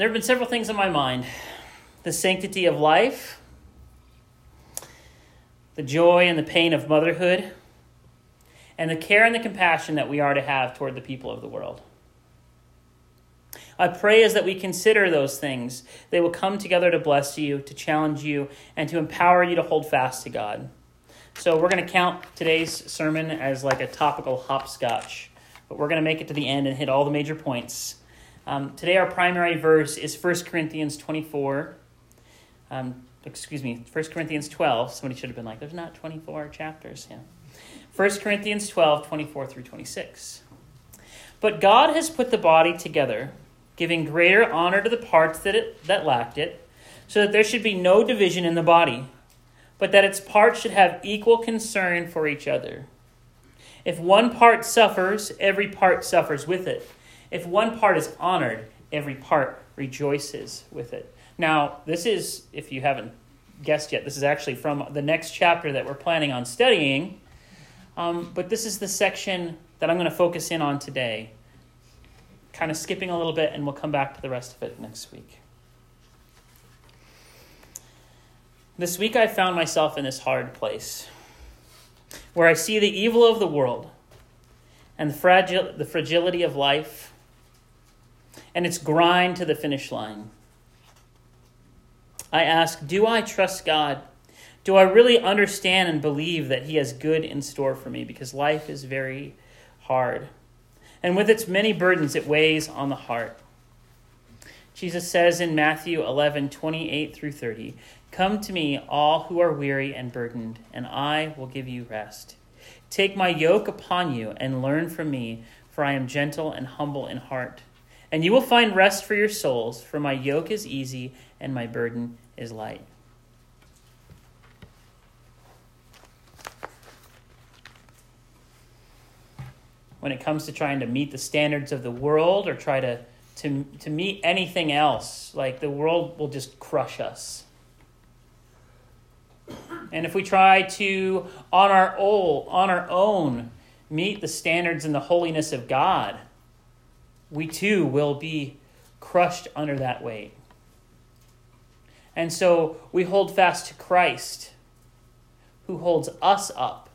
there have been several things in my mind the sanctity of life, the joy and the pain of motherhood, and the care and the compassion that we are to have toward the people of the world. I pray as that we consider those things, they will come together to bless you, to challenge you, and to empower you to hold fast to God. So we're going to count today's sermon as like a topical hopscotch, but we're going to make it to the end and hit all the major points. Um, today, our primary verse is 1 Corinthians 24. Um, excuse me, 1 Corinthians 12. Somebody should have been like, there's not 24 chapters. Yeah. 1 Corinthians 12, 24 through 26. But God has put the body together, giving greater honor to the parts that, it, that lacked it, so that there should be no division in the body, but that its parts should have equal concern for each other. If one part suffers, every part suffers with it. If one part is honored, every part rejoices with it. Now, this is, if you haven't guessed yet, this is actually from the next chapter that we're planning on studying. Um, but this is the section that I'm going to focus in on today. Kind of skipping a little bit, and we'll come back to the rest of it next week. This week, I found myself in this hard place where I see the evil of the world and the, fragile, the fragility of life and its grind to the finish line. I ask, do I trust God? Do I really understand and believe that He has good in store for me? Because life is very hard. And with its many burdens, it weighs on the heart. Jesus says in Matthew 11, 28 through 30, Come to me, all who are weary and burdened, and I will give you rest. Take my yoke upon you and learn from me, for I am gentle and humble in heart and you will find rest for your souls, for my yoke is easy and my burden is light. When it comes to trying to meet the standards of the world or try to, to, to meet anything else, like the world will just crush us. And if we try to, on our, own, on our own, meet the standards and the holiness of God, we too will be crushed under that weight. And so we hold fast to Christ, who holds us up.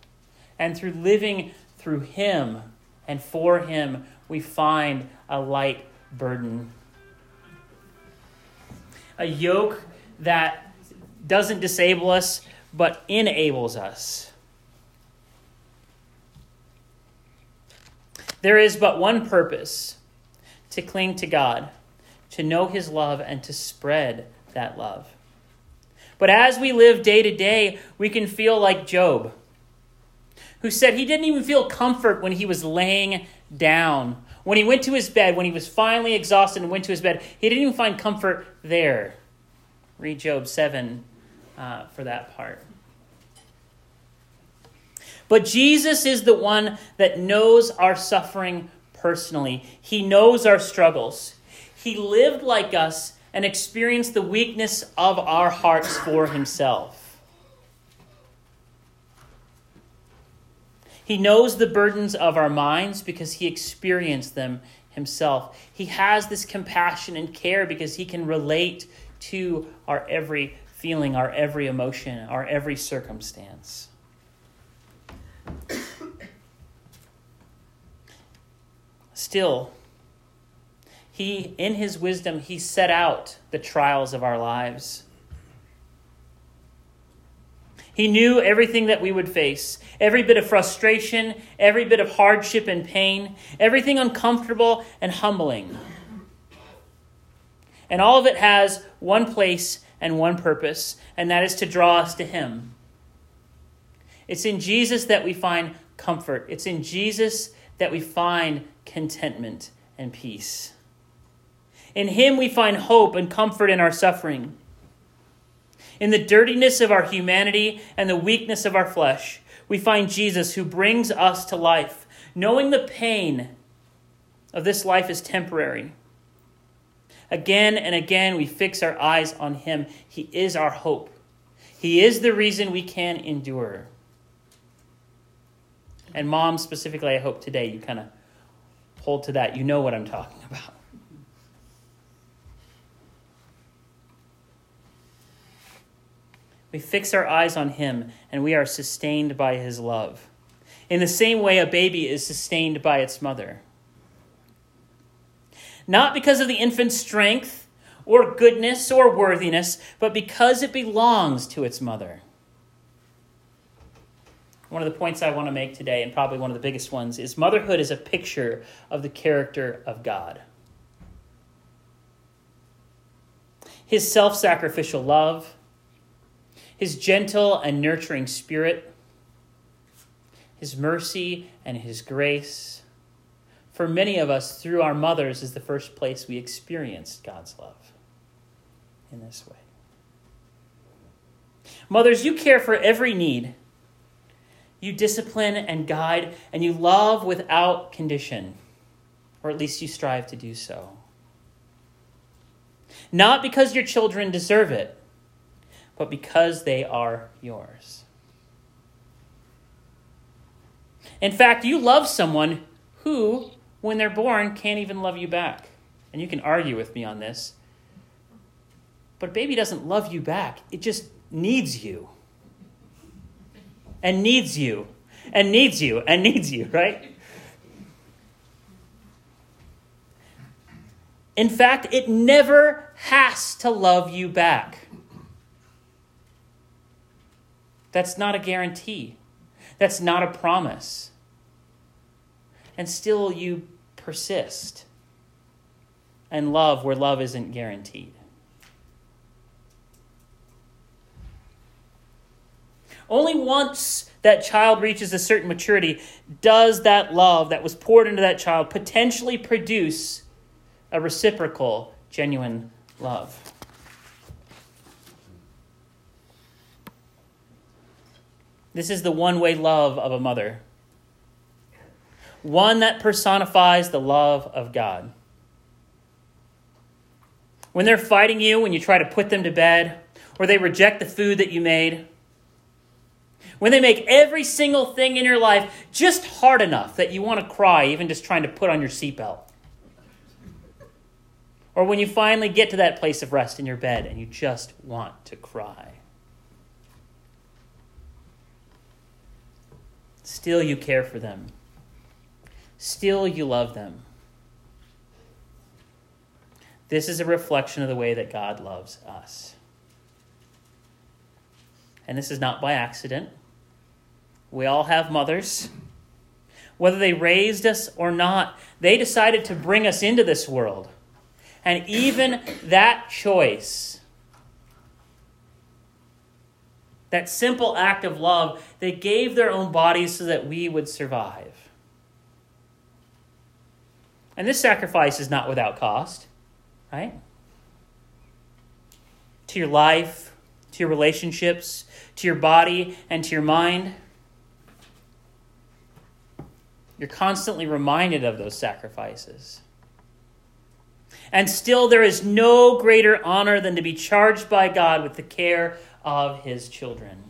And through living through Him and for Him, we find a light burden. A yoke that doesn't disable us, but enables us. There is but one purpose to cling to God, to know His love, and to spread that love. But as we live day to day, we can feel like Job, who said he didn't even feel comfort when he was laying down. When he went to his bed, when he was finally exhausted and went to his bed, he didn't even find comfort there. Read Job 7 uh, for that part. But Jesus is the one that knows our suffering personally. He knows our struggles. He lived like us and experienced the weakness of our hearts for himself. He knows the burdens of our minds because he experienced them himself. He has this compassion and care because he can relate to our every feeling, our every emotion, our every circumstance. Still, he, in his wisdom, he set out the trials of our lives. He knew everything that we would face every bit of frustration, every bit of hardship and pain, everything uncomfortable and humbling. And all of it has one place and one purpose, and that is to draw us to Him. It's in Jesus that we find comfort, it's in Jesus that we find contentment and peace. In Him we find hope and comfort in our suffering. In the dirtiness of our humanity and the weakness of our flesh, we find Jesus who brings us to life, knowing the pain of this life is temporary. Again and again, we fix our eyes on Him. He is our hope, He is the reason we can endure. And, mom, specifically, I hope today you kind of hold to that. You know what I'm talking about. We fix our eyes on Him and we are sustained by His love. In the same way, a baby is sustained by its mother. Not because of the infant's strength or goodness or worthiness, but because it belongs to its mother. One of the points I want to make today, and probably one of the biggest ones, is motherhood is a picture of the character of God. His self sacrificial love, his gentle and nurturing spirit, his mercy and his grace. For many of us, through our mothers, is the first place we experienced God's love in this way. Mothers, you care for every need you discipline and guide, and you love without condition, or at least you strive to do so. Not because your children deserve it, but because they are yours. In fact, you love someone who, when they're born, can't even love you back. And you can argue with me on this. But baby doesn't love you back, it just needs you and needs you and needs you and needs you, right? In fact, it never has to love you back. That's not a guarantee. That's not a promise. And still, you persist and love where love isn't guaranteed. Only once that child reaches a certain maturity does that love that was poured into that child potentially produce a reciprocal, genuine love. This is the one way love of a mother. One that personifies the love of God. When they're fighting you, when you try to put them to bed, or they reject the food that you made, when they make every single thing in your life just hard enough that you want to cry, even just trying to put on your seatbelt. Or when you finally get to that place of rest in your bed and you just want to cry. Still, you care for them. Still, you love them. This is a reflection of the way that God loves us. And this is not by accident. We all have mothers. Whether they raised us or not, they decided to bring us into this world. And even that choice, that simple act of love, they gave their own bodies so that we would survive. And this sacrifice is not without cost, right? To your life, to your relationships, to your body, and to your mind. You're constantly reminded of those sacrifices. And still, there is no greater honor than to be charged by God with the care of his children.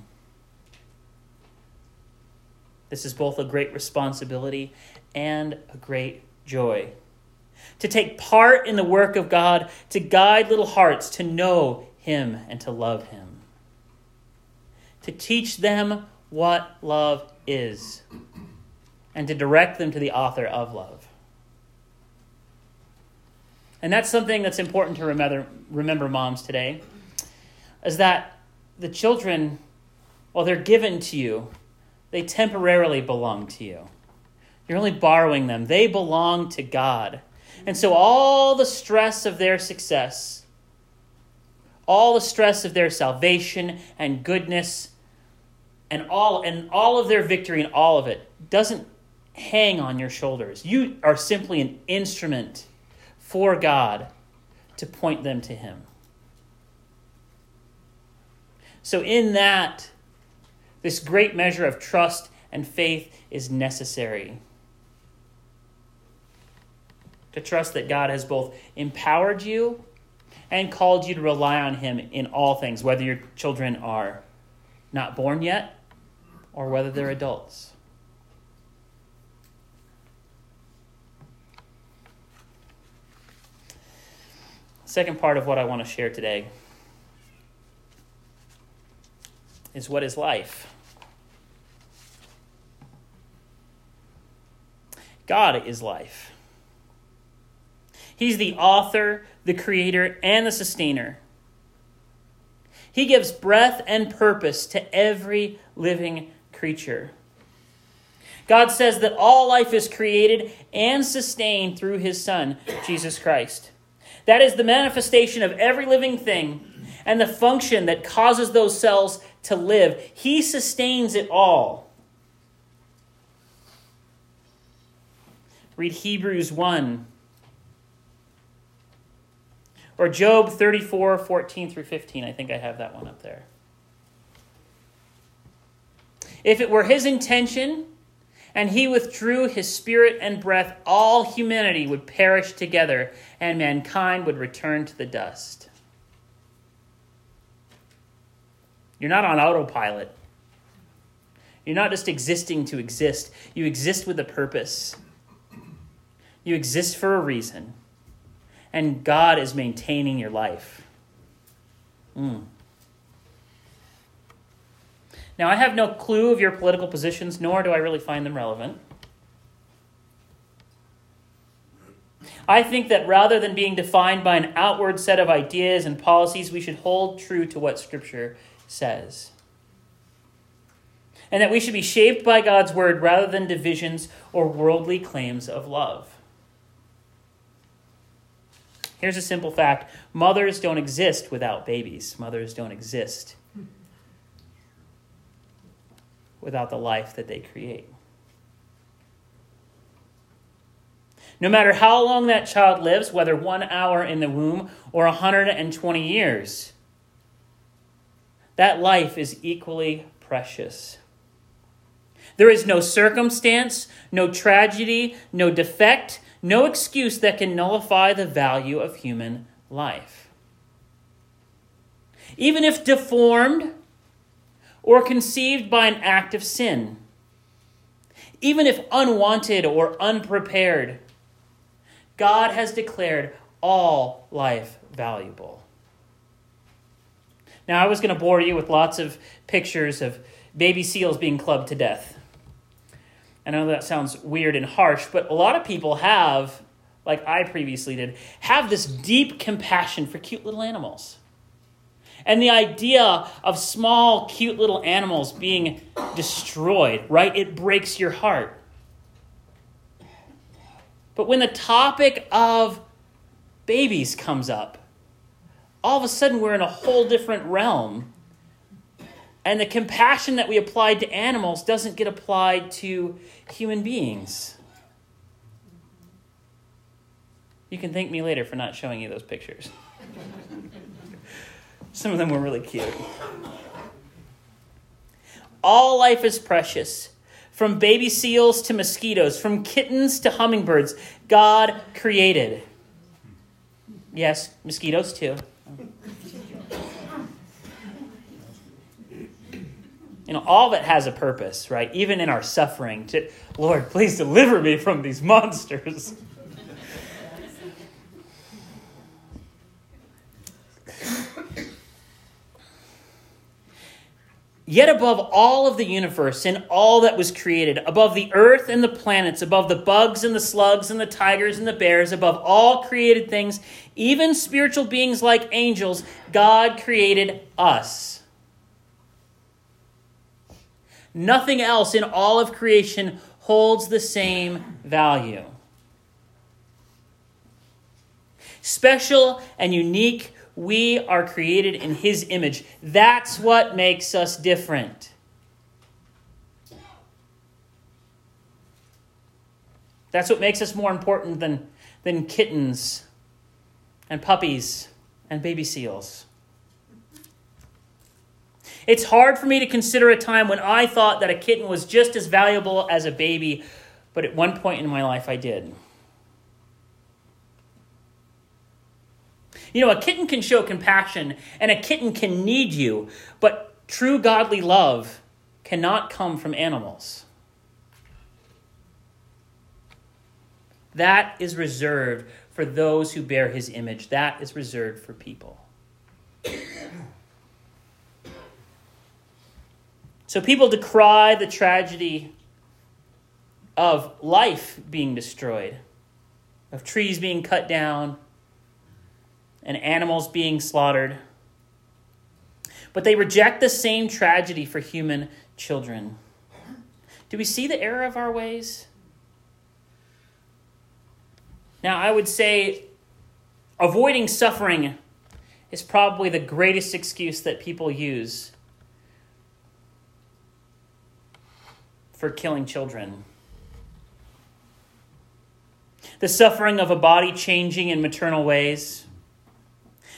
This is both a great responsibility and a great joy. To take part in the work of God, to guide little hearts to know him and to love him. To teach them what love is and to direct them to the author of love. And that's something that's important to remember, remember moms today, is that the children, while they're given to you, they temporarily belong to you. You're only borrowing them. They belong to God. And so all the stress of their success, all the stress of their salvation and goodness, and all and all of their victory and all of it doesn't hang on your shoulders. You are simply an instrument for God to point them to Him. So, in that, this great measure of trust and faith is necessary. To trust that God has both empowered you and called you to rely on Him in all things, whether your children are not born yet or whether they're adults. Second part of what I want to share today is what is life. God is life. He's the author, the creator, and the sustainer. He gives breath and purpose to every living creature. God says that all life is created and sustained through his Son, Jesus Christ. That is the manifestation of every living thing and the function that causes those cells to live. He sustains it all. Read Hebrews 1 or Job 34, 14 through 15. I think I have that one up there. If it were his intention and he withdrew his spirit and breath, all humanity would perish together and mankind would return to the dust. You're not on autopilot. You're not just existing to exist. You exist with a purpose. You exist for a reason and God is maintaining your life. Mm. Now, I have no clue of your political positions, nor do I really find them relevant. I think that rather than being defined by an outward set of ideas and policies, we should hold true to what Scripture says. And that we should be shaped by God's word rather than divisions or worldly claims of love. Here's a simple fact mothers don't exist without babies, mothers don't exist without the life that they create. No matter how long that child lives, whether one hour in the womb or 120 years, that life is equally precious. There is no circumstance, no tragedy, no defect, no excuse that can nullify the value of human life. Even if deformed or conceived by an act of sin, even if unwanted or unprepared, God has declared all life valuable. Now, I was going to bore you with lots of pictures of baby seals being clubbed to death. I know that sounds weird and harsh, but a lot of people have, like I previously did, have this deep compassion for cute little animals. And the idea of small, cute little animals being destroyed, right? It breaks your heart. But when the topic of babies comes up, all of a sudden we're in a whole different realm and the compassion that we applied to animals doesn't get applied to human beings. You can thank me later for not showing you those pictures. Some of them were really cute. All life is precious. From baby seals to mosquitoes, from kittens to hummingbirds, God created. Yes, mosquitoes too. you know, all of it has a purpose, right? Even in our suffering, to, Lord, please deliver me from these monsters. Yet above all of the universe and all that was created, above the earth and the planets, above the bugs and the slugs and the tigers and the bears, above all created things, even spiritual beings like angels, God created us. Nothing else in all of creation holds the same value. Special and unique, we are created in His image. That's what makes us different. That's what makes us more important than, than kittens and puppies and baby seals. It's hard for me to consider a time when I thought that a kitten was just as valuable as a baby, but at one point in my life I did. You know, a kitten can show compassion and a kitten can need you, but true godly love cannot come from animals. That is reserved for those who bear his image. That is reserved for people. So people decry the tragedy of life being destroyed, of trees being cut down, and animals being slaughtered. But they reject the same tragedy for human children. Do we see the error of our ways? Now, I would say avoiding suffering is probably the greatest excuse that people use for killing children. The suffering of a body changing in maternal ways.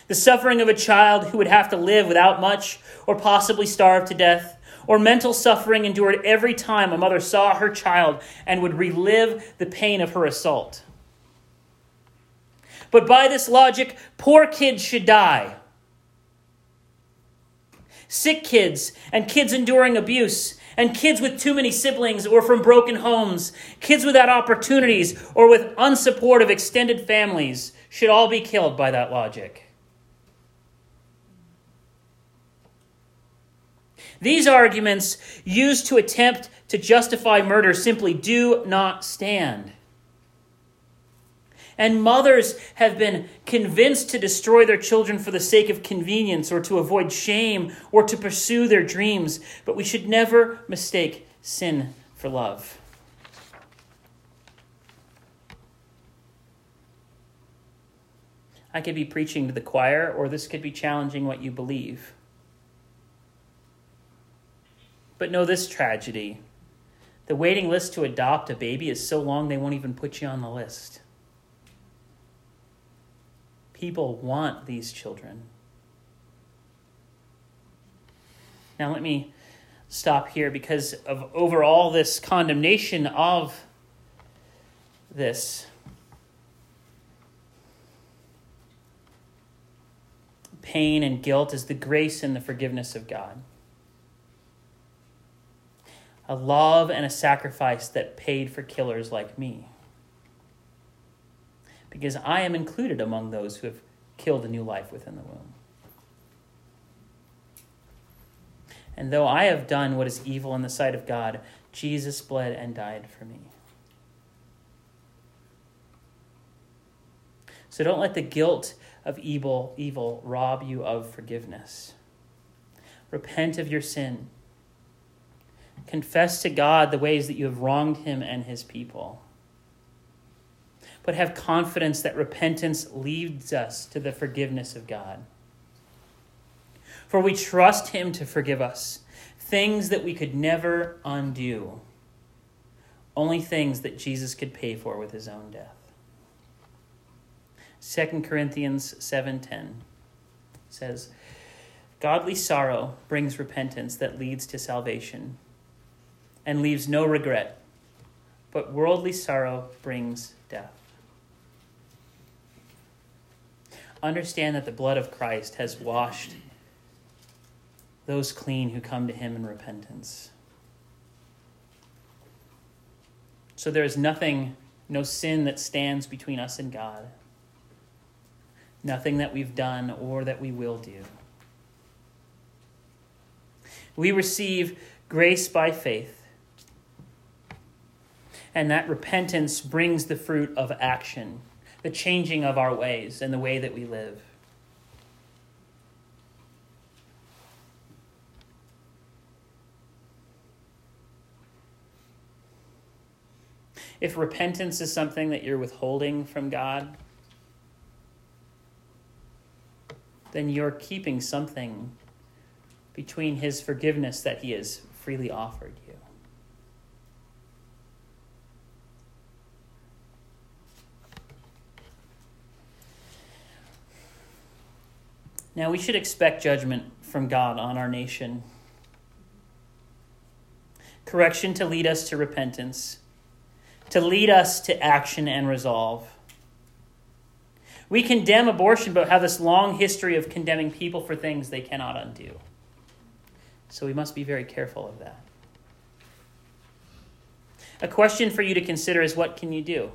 The suffering of a child who would have to live without much or possibly starve to death. Or mental suffering endured every time a mother saw her child and would relive the pain of her assault. But by this logic, poor kids should die. Sick kids and kids enduring abuse and kids with too many siblings or from broken homes, kids without opportunities or with unsupportive extended families should all be killed by that logic. These arguments used to attempt to justify murder simply do not stand. And mothers have been convinced to destroy their children for the sake of convenience or to avoid shame or to pursue their dreams. But we should never mistake sin for love. I could be preaching to the choir, or this could be challenging what you believe. But know this tragedy the waiting list to adopt a baby is so long they won't even put you on the list. People want these children. Now, let me stop here because of overall this condemnation of this. Pain and guilt is the grace and the forgiveness of God. A love and a sacrifice that paid for killers like me because I am included among those who have killed a new life within the womb. And though I have done what is evil in the sight of God, Jesus bled and died for me. So don't let the guilt of evil evil rob you of forgiveness. Repent of your sin. Confess to God the ways that you have wronged him and his people but have confidence that repentance leads us to the forgiveness of God. For we trust Him to forgive us things that we could never undo, only things that Jesus could pay for with His own death. 2 Corinthians 7:10 says, "Godly sorrow brings repentance that leads to salvation and leaves no regret, but worldly sorrow brings death." understand that the blood of Christ has washed those clean who come to him in repentance. So there is nothing, no sin that stands between us and God. Nothing that we've done or that we will do. We receive grace by faith. And that repentance brings the fruit of action the changing of our ways and the way that we live. If repentance is something that you're withholding from God, then you're keeping something between His forgiveness that He has freely offered you. Now, we should expect judgment from God on our nation. Correction to lead us to repentance, to lead us to action and resolve. We condemn abortion, but have this long history of condemning people for things they cannot undo. So we must be very careful of that. A question for you to consider is what can you do?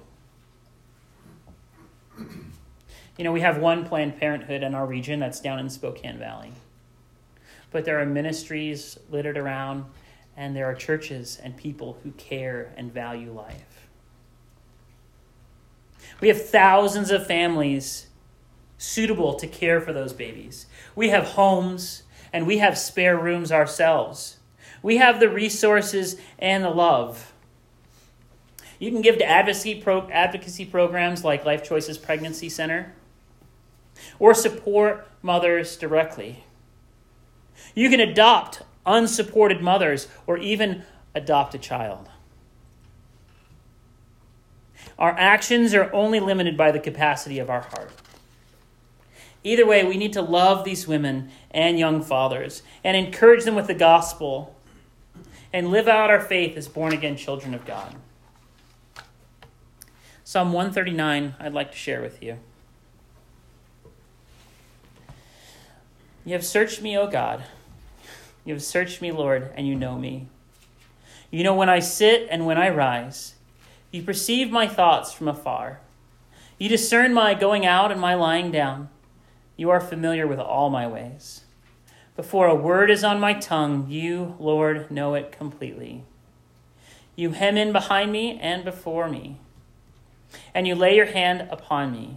You know, we have one Planned Parenthood in our region that's down in Spokane Valley. But there are ministries littered around, and there are churches and people who care and value life. We have thousands of families suitable to care for those babies. We have homes and we have spare rooms ourselves. We have the resources and the love. You can give to advocacy, pro- advocacy programs like Life Choices Pregnancy Center or support mothers directly. You can adopt unsupported mothers or even adopt a child. Our actions are only limited by the capacity of our heart. Either way, we need to love these women and young fathers and encourage them with the gospel and live out our faith as born again children of God. Psalm 139, I'd like to share with you. You have searched me, O God. You have searched me, Lord, and you know me. You know when I sit and when I rise. You perceive my thoughts from afar. You discern my going out and my lying down. You are familiar with all my ways. Before a word is on my tongue, you, Lord, know it completely. You hem in behind me and before me, and you lay your hand upon me.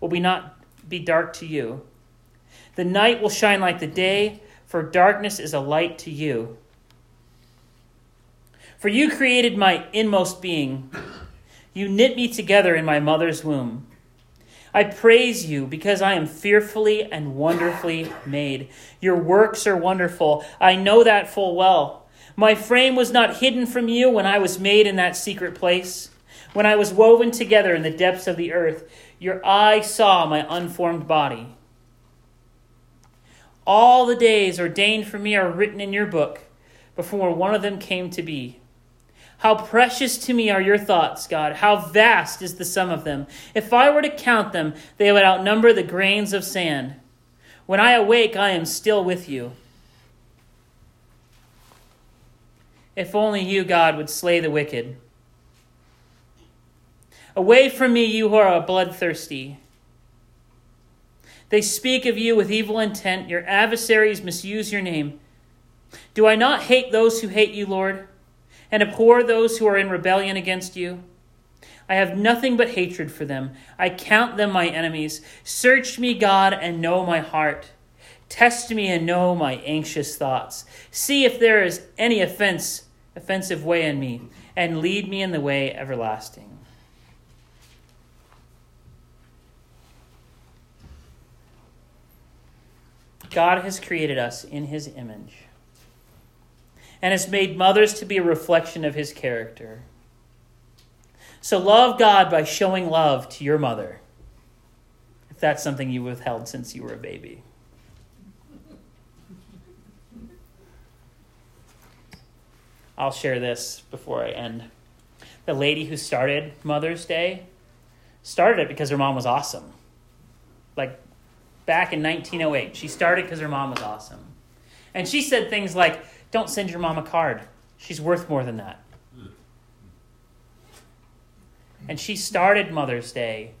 will be not be dark to you. The night will shine like the day, for darkness is a light to you. For you created my inmost being. You knit me together in my mother's womb. I praise you because I am fearfully and wonderfully made. Your works are wonderful. I know that full well. My frame was not hidden from you when I was made in that secret place. When I was woven together in the depths of the earth, your eye saw my unformed body. All the days ordained for me are written in your book before one of them came to be. How precious to me are your thoughts, God. How vast is the sum of them. If I were to count them, they would outnumber the grains of sand. When I awake, I am still with you. If only you, God, would slay the wicked. Away from me, you who are bloodthirsty. They speak of you with evil intent. Your adversaries misuse your name. Do I not hate those who hate you, Lord? and abhor those who are in rebellion against you? I have nothing but hatred for them. I count them my enemies. Search me, God, and know my heart. Test me and know my anxious thoughts. See if there is any offense, offensive way in me, and lead me in the way everlasting. God has created us in his image and has made mothers to be a reflection of his character. So love God by showing love to your mother, if that's something you withheld since you were a baby. I'll share this before I end. The lady who started Mother's Day started it because her mom was awesome. Like back in 1908, she started because her mom was awesome. And she said things like, don't send your mom a card. She's worth more than that. And she started Mother's Day,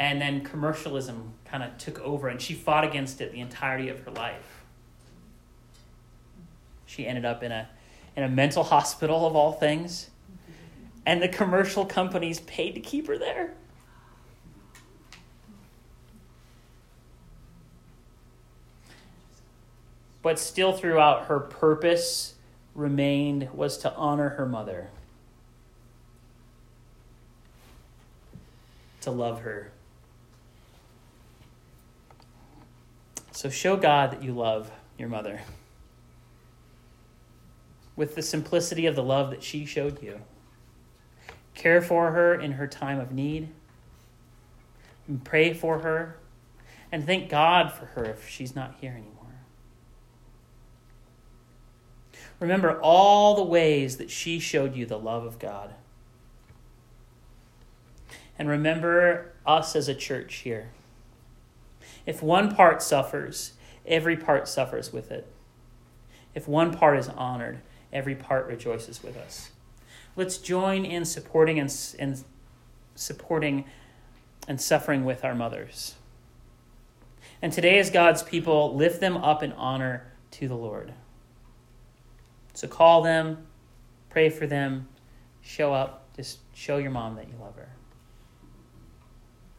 and then commercialism kind of took over, and she fought against it the entirety of her life. She ended up in a, in a mental hospital, of all things, and the commercial companies paid to keep her there. But still throughout her purpose remained was to honor her mother, to love her. So show God that you love your mother with the simplicity of the love that she showed you. Care for her in her time of need. And pray for her. And thank God for her if she's not here anymore. Remember all the ways that she showed you the love of God. And remember us as a church here. If one part suffers, every part suffers with it. If one part is honored, every part rejoices with us. Let's join in supporting and, and supporting and suffering with our mothers. And today, as God's people, lift them up in honor to the Lord. So call them, pray for them, show up, just show your mom that you love her.